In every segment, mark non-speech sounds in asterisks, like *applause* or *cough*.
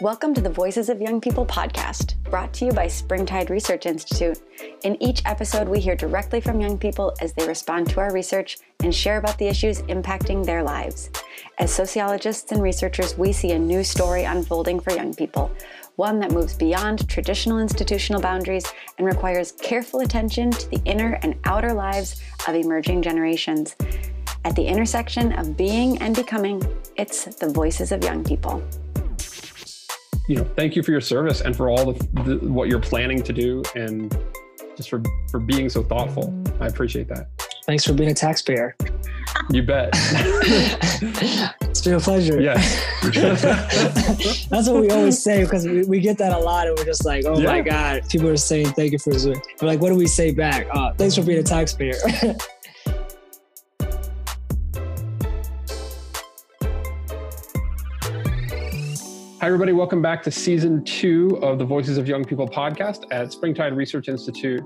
Welcome to the Voices of Young People podcast, brought to you by Springtide Research Institute. In each episode, we hear directly from young people as they respond to our research and share about the issues impacting their lives. As sociologists and researchers, we see a new story unfolding for young people, one that moves beyond traditional institutional boundaries and requires careful attention to the inner and outer lives of emerging generations. At the intersection of being and becoming, it's the voices of young people. You know, thank you for your service and for all the, the what you're planning to do, and just for for being so thoughtful. I appreciate that. Thanks for being a taxpayer. You bet. *laughs* it's been a pleasure. Yeah. *laughs* That's what we always say because we, we get that a lot and we're just like, oh yeah. my God, people are saying thank you for this. We're like, what do we say back? Uh, thanks for being a taxpayer. *laughs* everybody. Welcome back to season two of the Voices of Young People podcast at Springtide Research Institute.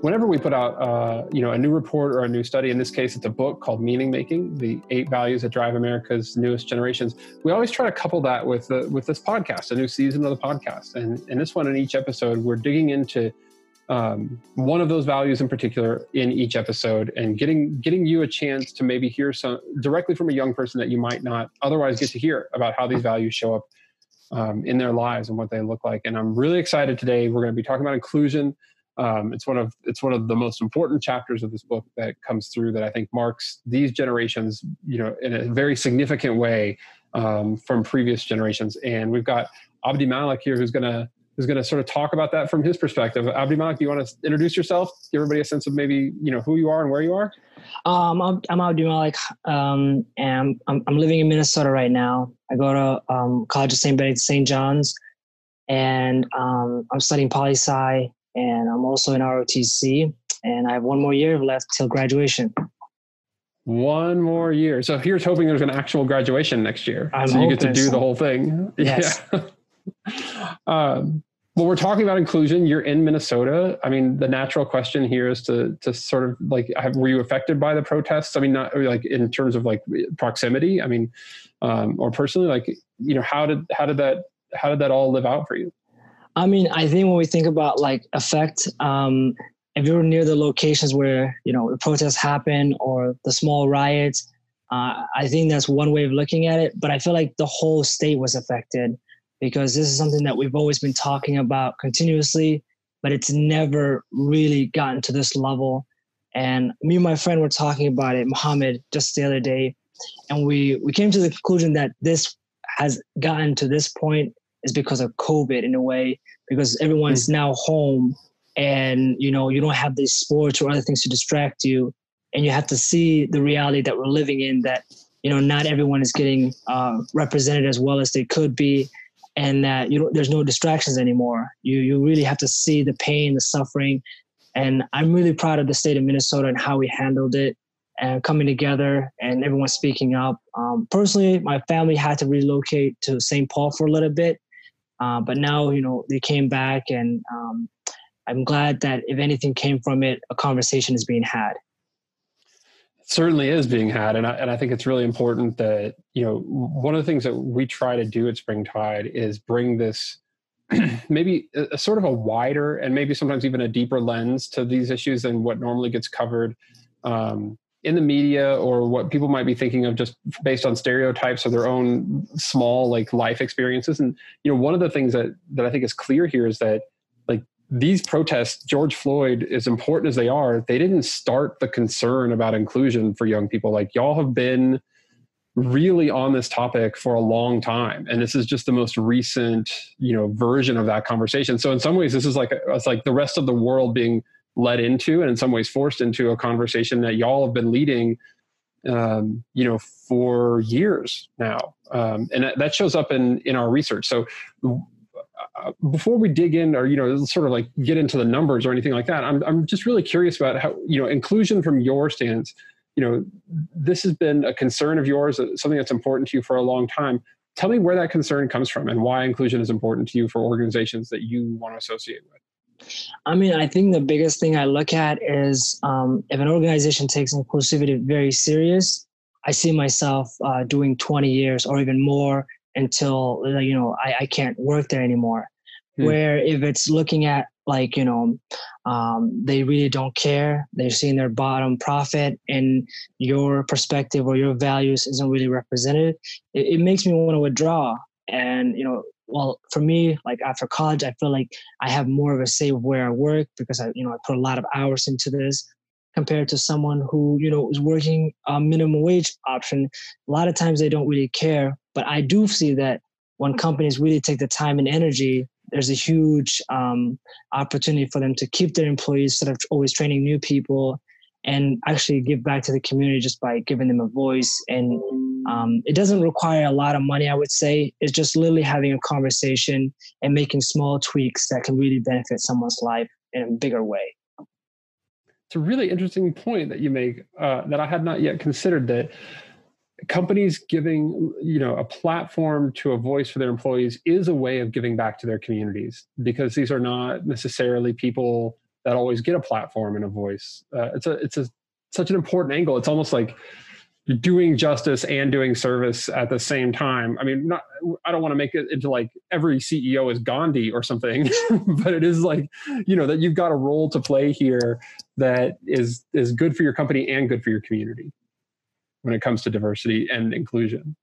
Whenever we put out, uh, you know, a new report or a new study, in this case, it's a book called Meaning Making: The Eight Values That Drive America's Newest Generations. We always try to couple that with the, with this podcast, a new season of the podcast. And in this one, in each episode, we're digging into um, one of those values in particular in each episode and getting getting you a chance to maybe hear some directly from a young person that you might not otherwise get to hear about how these values show up um, in their lives and what they look like. And I'm really excited today. We're going to be talking about inclusion. Um, it's one of it's one of the most important chapters of this book that comes through that I think marks these generations, you know, in a very significant way um, from previous generations. And we've got Abdimalik here, who's going to who's going to sort of talk about that from his perspective. Abdimalik, do you want to introduce yourself? Give everybody a sense of maybe you know who you are and where you are. Um, I'm, I'm Abdimalik, um, and I'm, I'm living in Minnesota right now. I go to um, College of St. Benedict St. John's, and um, I'm studying poli sci, and I'm also in ROTC, and I have one more year left till graduation. One more year. So here's hoping there's an actual graduation next year. I'm so you get to do so. the whole thing. *laughs* Yes. Yeah. *laughs* um, well, we're talking about inclusion. You're in Minnesota. I mean, the natural question here is to to sort of like, have, were you affected by the protests? I mean, not like in terms of like proximity. I mean, um, or personally, like you know, how did how did that how did that all live out for you? I mean, I think when we think about like effect, um, if you're near the locations where you know the protests happen or the small riots, uh, I think that's one way of looking at it. But I feel like the whole state was affected because this is something that we've always been talking about continuously, but it's never really gotten to this level. And me and my friend were talking about it, Muhammad, just the other day, and we we came to the conclusion that this has gotten to this point is because of COVID in a way, because everyone's mm. now home and you know you don't have these sports or other things to distract you, and you have to see the reality that we're living in that you know not everyone is getting uh, represented as well as they could be and that you there's no distractions anymore. You you really have to see the pain, the suffering, and I'm really proud of the state of Minnesota and how we handled it and coming together and everyone speaking up. Um, personally, my family had to relocate to St. Paul for a little bit, uh, but now you know they came back, and um, I'm glad that if anything came from it, a conversation is being had certainly is being had and I, and I think it's really important that you know one of the things that we try to do at springtide is bring this *clears throat* maybe a, a, sort of a wider and maybe sometimes even a deeper lens to these issues than what normally gets covered um, in the media or what people might be thinking of just based on stereotypes or their own small like life experiences. And you know one of the things that that i think is clear here is that these protests, George Floyd, as important as they are, they didn't start the concern about inclusion for young people. Like y'all have been really on this topic for a long time, and this is just the most recent, you know, version of that conversation. So in some ways, this is like it's like the rest of the world being led into, and in some ways forced into a conversation that y'all have been leading, um, you know, for years now, um, and that shows up in in our research. So before we dig in or you know sort of like get into the numbers or anything like that i'm, I'm just really curious about how you know inclusion from your stance you know this has been a concern of yours uh, something that's important to you for a long time. Tell me where that concern comes from and why inclusion is important to you for organizations that you want to associate with. I mean i think the biggest thing i look at is um, if an organization takes inclusivity very serious i see myself uh, doing 20 years or even more until you know I, I can't work there anymore. Hmm. Where if it's looking at like you know um, they really don't care they're seeing their bottom profit and your perspective or your values isn't really represented it, it makes me want to withdraw and you know well for me like after college i feel like i have more of a say of where i work because i you know i put a lot of hours into this compared to someone who you know is working a minimum wage option a lot of times they don't really care but i do see that when companies really take the time and energy there's a huge um, opportunity for them to keep their employees instead of always training new people and actually give back to the community just by giving them a voice. And um, it doesn't require a lot of money i would say. It's just literally having a conversation and making small tweaks that can really benefit someone's life in a bigger way. It's a really interesting point that you make uh, that i had not yet considered that companies giving you know a platform to a voice for their employees is a way of giving back to their communities because these are not necessarily people that always get a platform and a voice. Uh, it's a it's a such an important angle. It's almost like doing justice and doing service at the same time. I mean not i don't want to make it into like every ceo is gandhi or something *laughs* but it is like you know that you've got a role to play here that is is good for your company and good for your community when it comes to diversity and inclusion.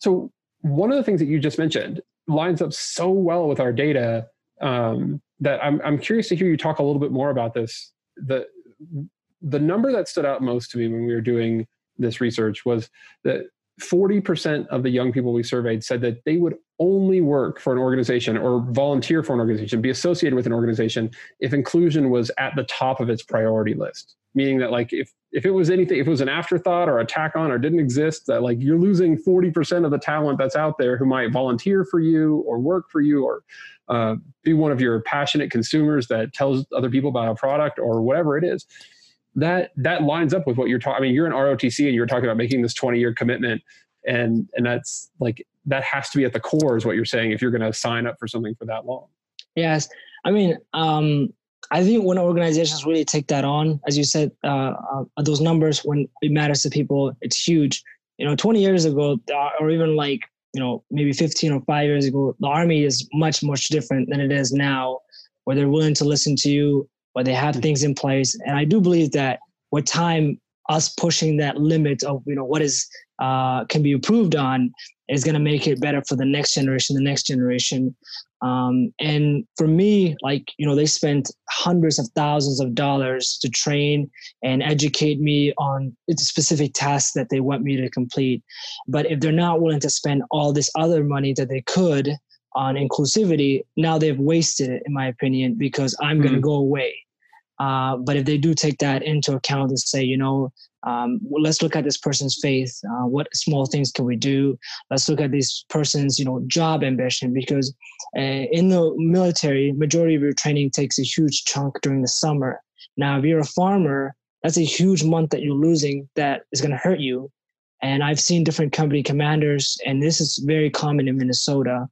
So, one of the things that you just mentioned lines up so well with our data um, that I'm, I'm curious to hear you talk a little bit more about this. The, the number that stood out most to me when we were doing this research was that 40% of the young people we surveyed said that they would only work for an organization or volunteer for an organization, be associated with an organization if inclusion was at the top of its priority list. Meaning that like if if it was anything, if it was an afterthought or a tack on or didn't exist, that like you're losing 40% of the talent that's out there who might volunteer for you or work for you or uh, be one of your passionate consumers that tells other people about a product or whatever it is that that lines up with what you're talking. I mean, you're an ROTC and you're talking about making this 20 year commitment, and and that's like that has to be at the core, is what you're saying, if you're going to sign up for something for that long. Yes, I mean, um, I think when organizations really take that on, as you said, uh, uh, those numbers when it matters to people, it's huge. You know, 20 years ago, uh, or even like you know maybe 15 or five years ago, the army is much much different than it is now, where they're willing to listen to you or they have things in place. And I do believe that with time, us pushing that limit of you know what is uh, can be improved on is going to make it better for the next generation, the next generation. Um, and for me, like you know, they spent hundreds of thousands of dollars to train and educate me on specific tasks that they want me to complete. But if they're not willing to spend all this other money that they could on inclusivity, now they've wasted it, in my opinion, because I'm mm. going to go away. Uh, but if they do take that into account and say, you know, um, well, let's look at this person's faith. Uh, what small things can we do? Let's look at this person's, you know, job ambition. Because uh, in the military, majority of your training takes a huge chunk during the summer. Now, if you're a farmer, that's a huge month that you're losing that is going to hurt you. And I've seen different company commanders, and this is very common in Minnesota.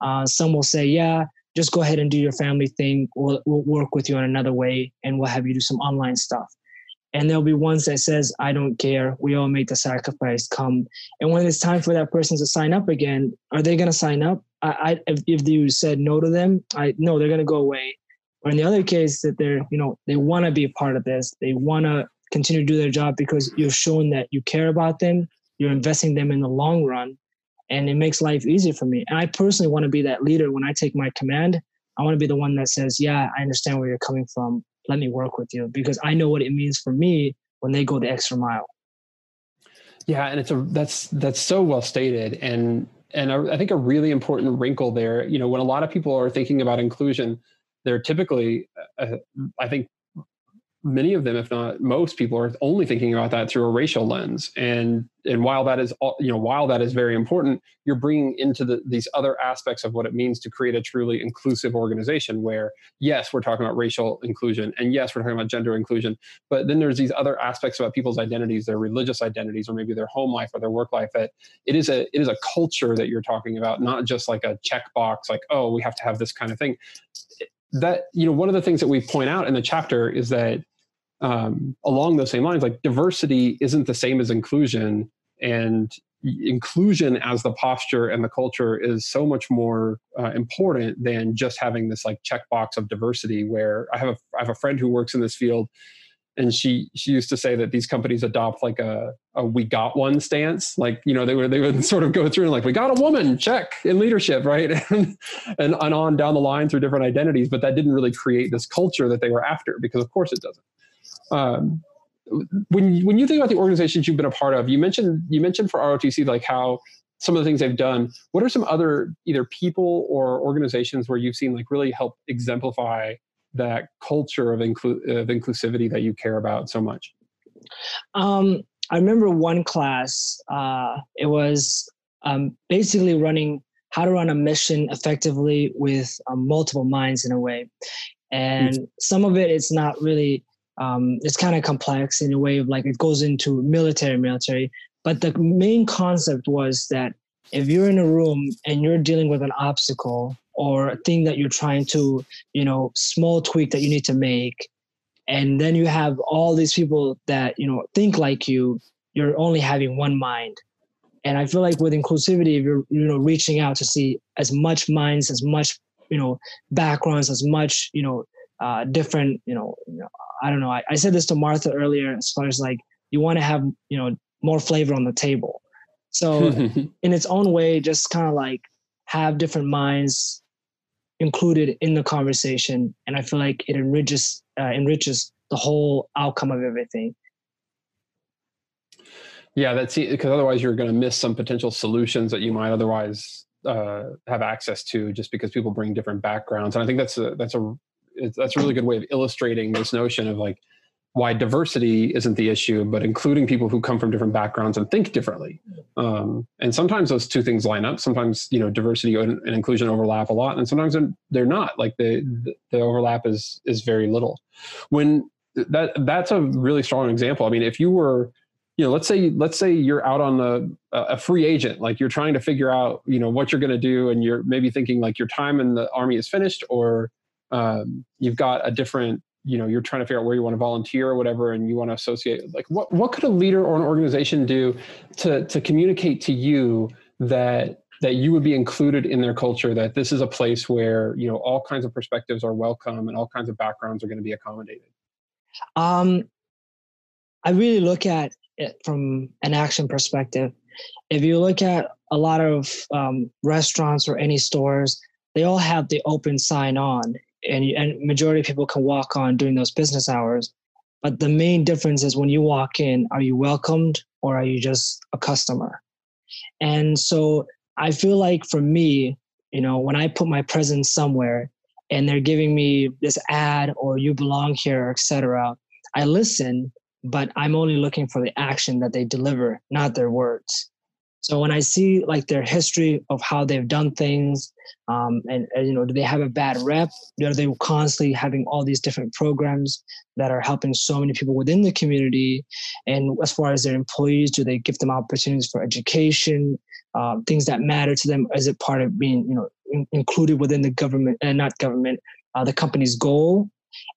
Uh, some will say, yeah, just go ahead and do your family thing. We'll, we'll work with you in another way and we'll have you do some online stuff. And there'll be ones that says, I don't care. We all make the sacrifice come. And when it's time for that person to sign up again, are they going to sign up? I, I, if, if you said no to them, I no, they're going to go away. Or in the other case that they're, you know, they want to be a part of this. They want to continue to do their job because you've shown that you care about them. You're investing them in the long run and it makes life easier for me. And I personally want to be that leader when I take my command. I want to be the one that says, "Yeah, I understand where you're coming from. Let me work with you because I know what it means for me when they go the extra mile." Yeah, and it's a that's that's so well stated, and and I think a really important wrinkle there. You know, when a lot of people are thinking about inclusion, they're typically, uh, I think, many of them, if not most people, are only thinking about that through a racial lens. And and while that is all, you know while that is very important, you're bringing into the, these other aspects of what it means to create a truly inclusive organization. Where yes, we're talking about racial inclusion, and yes, we're talking about gender inclusion, but then there's these other aspects about people's identities, their religious identities, or maybe their home life or their work life. That it is a it is a culture that you're talking about, not just like a checkbox, like oh we have to have this kind of thing that you know one of the things that we point out in the chapter is that um, along those same lines like diversity isn't the same as inclusion and inclusion as the posture and the culture is so much more uh, important than just having this like checkbox of diversity where i have a i have a friend who works in this field and she she used to say that these companies adopt like a, a we got one stance. Like you know they would they would *laughs* sort of go through and like we got a woman check in leadership right? *laughs* And, and and on down the line through different identities but that didn't really create this culture that they were after because of course it doesn't um, when when you think about the organizations you've been a part of, you mentioned you mentioned for ROTC like how some of the things they've done. What are some other either people or organizations where you've seen like really help exemplify that culture of, inclu- of inclusivity that you care about so much? Um, I remember one class. Uh, it was um, basically running how to run a mission effectively with um, multiple minds in a way, and mm-hmm. some of it it is not really um, it's kind of complex in a way of like it goes into military military. But the main concept was that if you're in a room and you're dealing with an obstacle or a thing that you're trying to you know small tweak that you need to make and then you have all these people that you know think like you you're only having one mind. And i feel like with inclusivity you're you know reaching out to see as much minds as much you know backgrounds as much you know uh, different you know, you know I don't know. I, I said this to Marta earlier as far as like you want to have, you know, more flavor on the table. So *laughs* in its own way, just kind of like have different minds included in the conversation. And I feel like it enriches uh, enriches the whole outcome of everything. Yeah, that's because otherwise you're going to miss some potential solutions that you might otherwise uh, have access to, just because people bring different backgrounds. And I think that's a that's a that's a really good way of illustrating this notion of like why diversity isn't the issue, but including people who come from different backgrounds and think differently. Um, and sometimes those two things line up. Sometimes you know diversity and, inclusion overlap a lot, and sometimes they're not. Like the the overlap is is very little. When that that's a really strong example. I mean, if you were you know let's say let's say you're out on the a free agent like you're trying to figure out you know what you're going to do and you're maybe thinking like your time in the army is finished or um, you've got a different you know you're trying to figure out where you want to volunteer or whatever and you want to associate like what what could a leader or an organization do to to communicate to you that that you would be included in their culture that this is a place where you know all kinds of perspectives are welcome and all kinds of backgrounds are going to be accommodated? Um i really look at it from an action perspective. If you look at a lot of um, restaurants or any stores they all have the open sign on and and majority of people can walk on during those business hours. But the main difference is when you walk in, are you welcomed or are you just a customer? And so I feel like for me, you know, when I put my presence somewhere and they're giving me this ad or you belong here, etc., I listen, but I'm only looking for the action that they deliver, not their words. So when I see like their history of how they've done things, um, and, and, you know, do they have a bad rep? Are they constantly having all these different programs that are helping so many people within the community? And as far as their employees, do they give them opportunities for education, um, things that matter to them? Is it part of being, you know, in, included within the government and uh, not government, uh, the company's goal?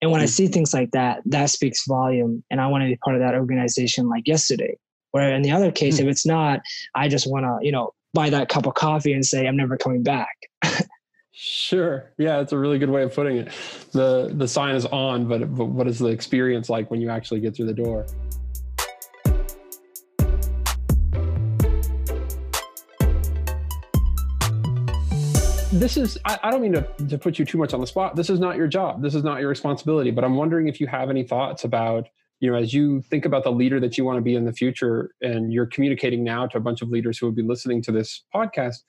And when I mm. see things like that, that speaks volume. And I want to be part of that organization like yesterday. Where in the other case, hmm. if it's not, I just want to, you know, buy that cup of coffee and say, I'm never coming back. *laughs* sure. Yeah, it's a really good way of putting it. The the sign is on, but, but what is the experience like when you actually get through the door? this is I, I, don't mean to, to put you too much on the spot this is not your job this is not your responsibility but i'm wondering if you have any thoughts about you know as you think about the leader that you want to be in the future and you're communicating now to a bunch of leaders who would be listening to this podcast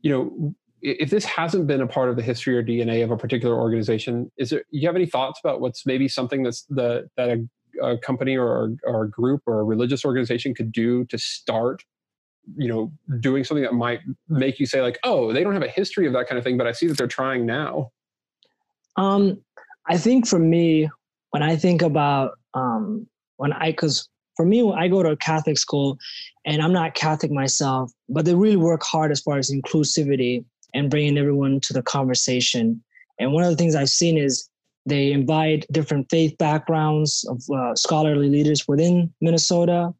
you know if this hasn't been a part of the history or dna of a particular organization is there you have any thoughts about what's maybe something that's the that a, a company or, or a group or a religious organization could do to start you know doing something that might make you say like oh they don't have a history of that kind of thing but i see that they're trying now um i think for me when i think about um, when I, because for me, I go to a Catholic school and I'm not Catholic myself, but they really work hard as far as inclusivity and bringing everyone to the conversation. And one of the things I've seen is they invite different faith backgrounds of uh, scholarly leaders within Minnesota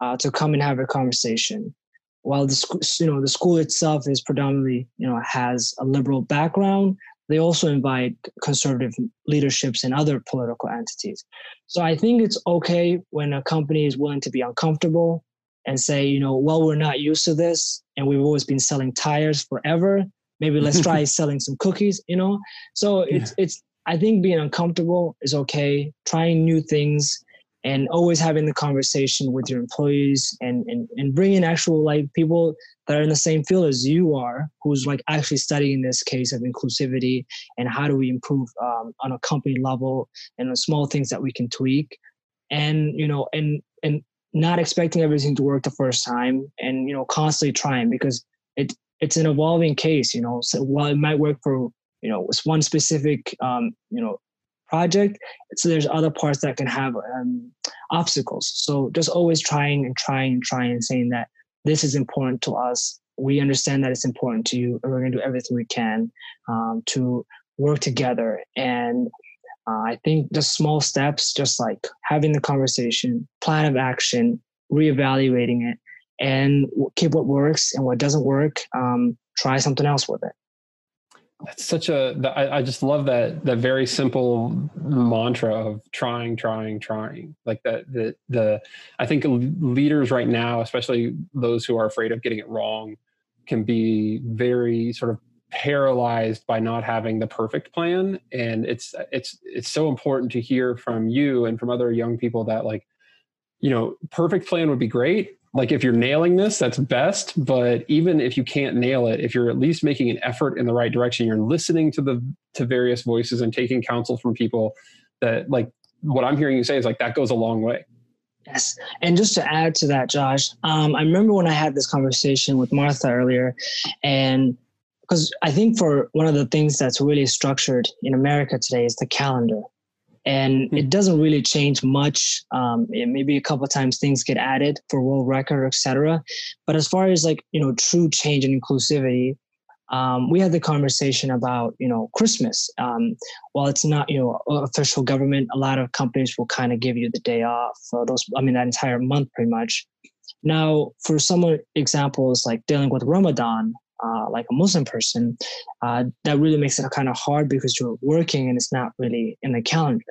uh, to come and have a conversation. while the school, you know, the school itself is predominantly, you know, has a liberal background, they also invite conservative leaderships and other political entities. So I think it's okay when a company is willing to be uncomfortable and say, you know, well, we're not used to this and we've always been selling tires forever. Maybe let's *laughs* try selling some cookies, you know? So it's, yeah. it's, I think being uncomfortable is okay. Trying new things and always having the conversation with your employees and, and, and bringing actual like people that are in the same field as you are who's like actually studying this case of inclusivity and how do we improve um, on a company level and the small things that we can tweak. And you know and and not expecting everything to work the first time and you know constantly trying because it it's an evolving case you know. So while it might work for you know it's one specific um, you know project. So there's other parts that can have um, obstacles. So just always trying and trying and trying and saying that this is important to us. We understand that it's important to you, and we're going to do everything we can um, to work together. And uh, I think just small steps, just like having the conversation, plan of action, reevaluating it, and keep what works and what doesn't work. Um, try something else with it that's such a I, I just love that that very simple mantra of trying trying trying. Like that the the i think leaders right now especially those who are afraid of getting it wrong can be very sort of paralyzed by not having the perfect plan. And it's it's it's so important to hear from you and from other young people that like you know perfect plan would be great like if you're nailing this that's best but even if you can't nail it if you're at least making an effort in the right direction you're listening to the to various voices and taking counsel from people that like what i'm hearing you say is like that goes a long way. Yes. And just to add to that josh um, i remember when i had this conversation with marta earlier and because i think for one of the things that's really structured in america today is the calendar and hmm. it doesn't really change much. Um, maybe a couple times things get added for world record, etc. But as far as like you know, true change and inclusivity, um, we had the conversation about you know Christmas. Um, while it's not you know official government, a lot of companies will kind of give you the day off for those. I mean that entire month pretty much. Now, for some examples like dealing with Ramadan, uh, like a Muslim person, uh, that really makes it kind of hard because you're working and it's not really in the calendar.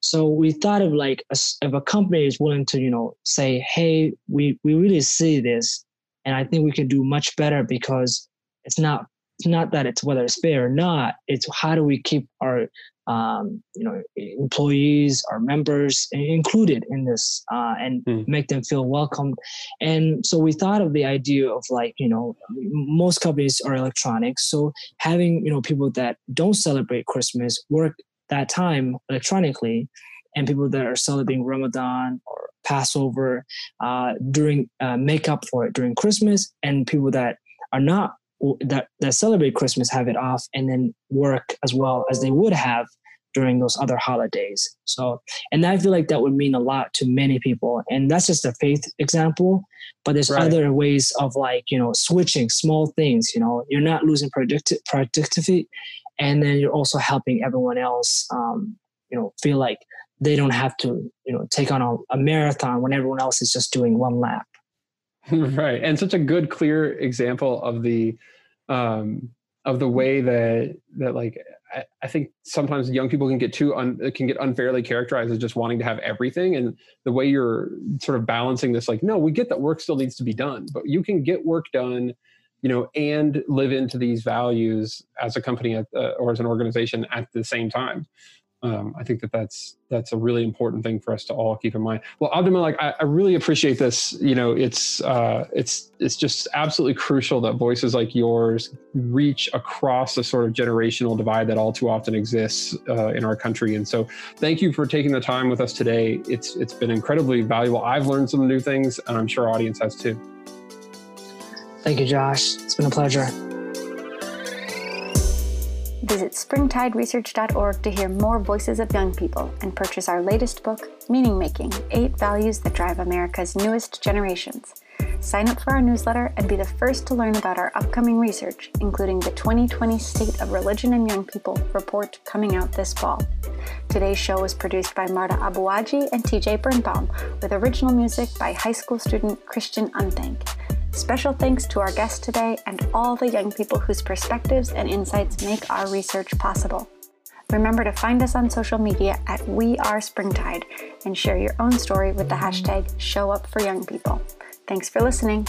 So we thought of like a, if a company is willing to, you know, say, hey, we we really see this, and I think we can do much better because it's not it's not that it's whether it's fair or not. It's how do we keep our um, you know employees our members included in this uh, and mm. make them feel welcome and so we thought of the idea of like you know most companies are electronic so having you know people that don't celebrate christmas work that time electronically and people that are celebrating ramadan or passover uh, during uh, make up for it during christmas and people that are not that that celebrate Christmas have it off and then work as well as they would have during those other holidays. So, and I feel like that would mean a lot to many people. And that's just a faith example. But there's right. other ways of like, you know, switching small things, you know, you're not losing producti- productivity. And then you're also helping everyone else, um, you know, feel like they don't have to, you know, take on a, a marathon when everyone else is just doing one lap. *laughs* right. And such a good, clear example of the, um, of the way that, that like I, I think sometimes young people can get too un, can get unfairly characterized as just wanting to have everything. And the way you're sort of balancing this like no we get that work still needs to be done but you can get work done you know and live into these values as a company at, uh, or as an organization at the same time um, I think that that's that's a really important thing for us to all keep in mind. Well, Abdul I, I really appreciate this. You know, it's uh, it's it's just absolutely crucial that voices like yours reach across the sort of generational divide that all too often exists uh, in our country. And so, thank you for taking the time with us today. It's it's been incredibly valuable. I've learned some new things, and I'm sure our audience has too. Thank you, Josh. It's been a pleasure. Visit springtideresearch.org to hear more voices of young people and purchase our latest book, Meaning Making Eight Values That Drive America's Newest Generations. Sign up for our newsletter and be the first to learn about our upcoming research, including the 2020 State of Religion and Young People report coming out this fall. Today's show was produced by Marta Abuaji and TJ Birnbaum, with original music by high school student Christian Unthank. Special thanks to our guest today and all the young people whose perspectives and insights make our research possible. Remember to find us on social media at We Are Springtide and share your own story with the hashtag ShowUpForYoungPeople. Thanks for listening.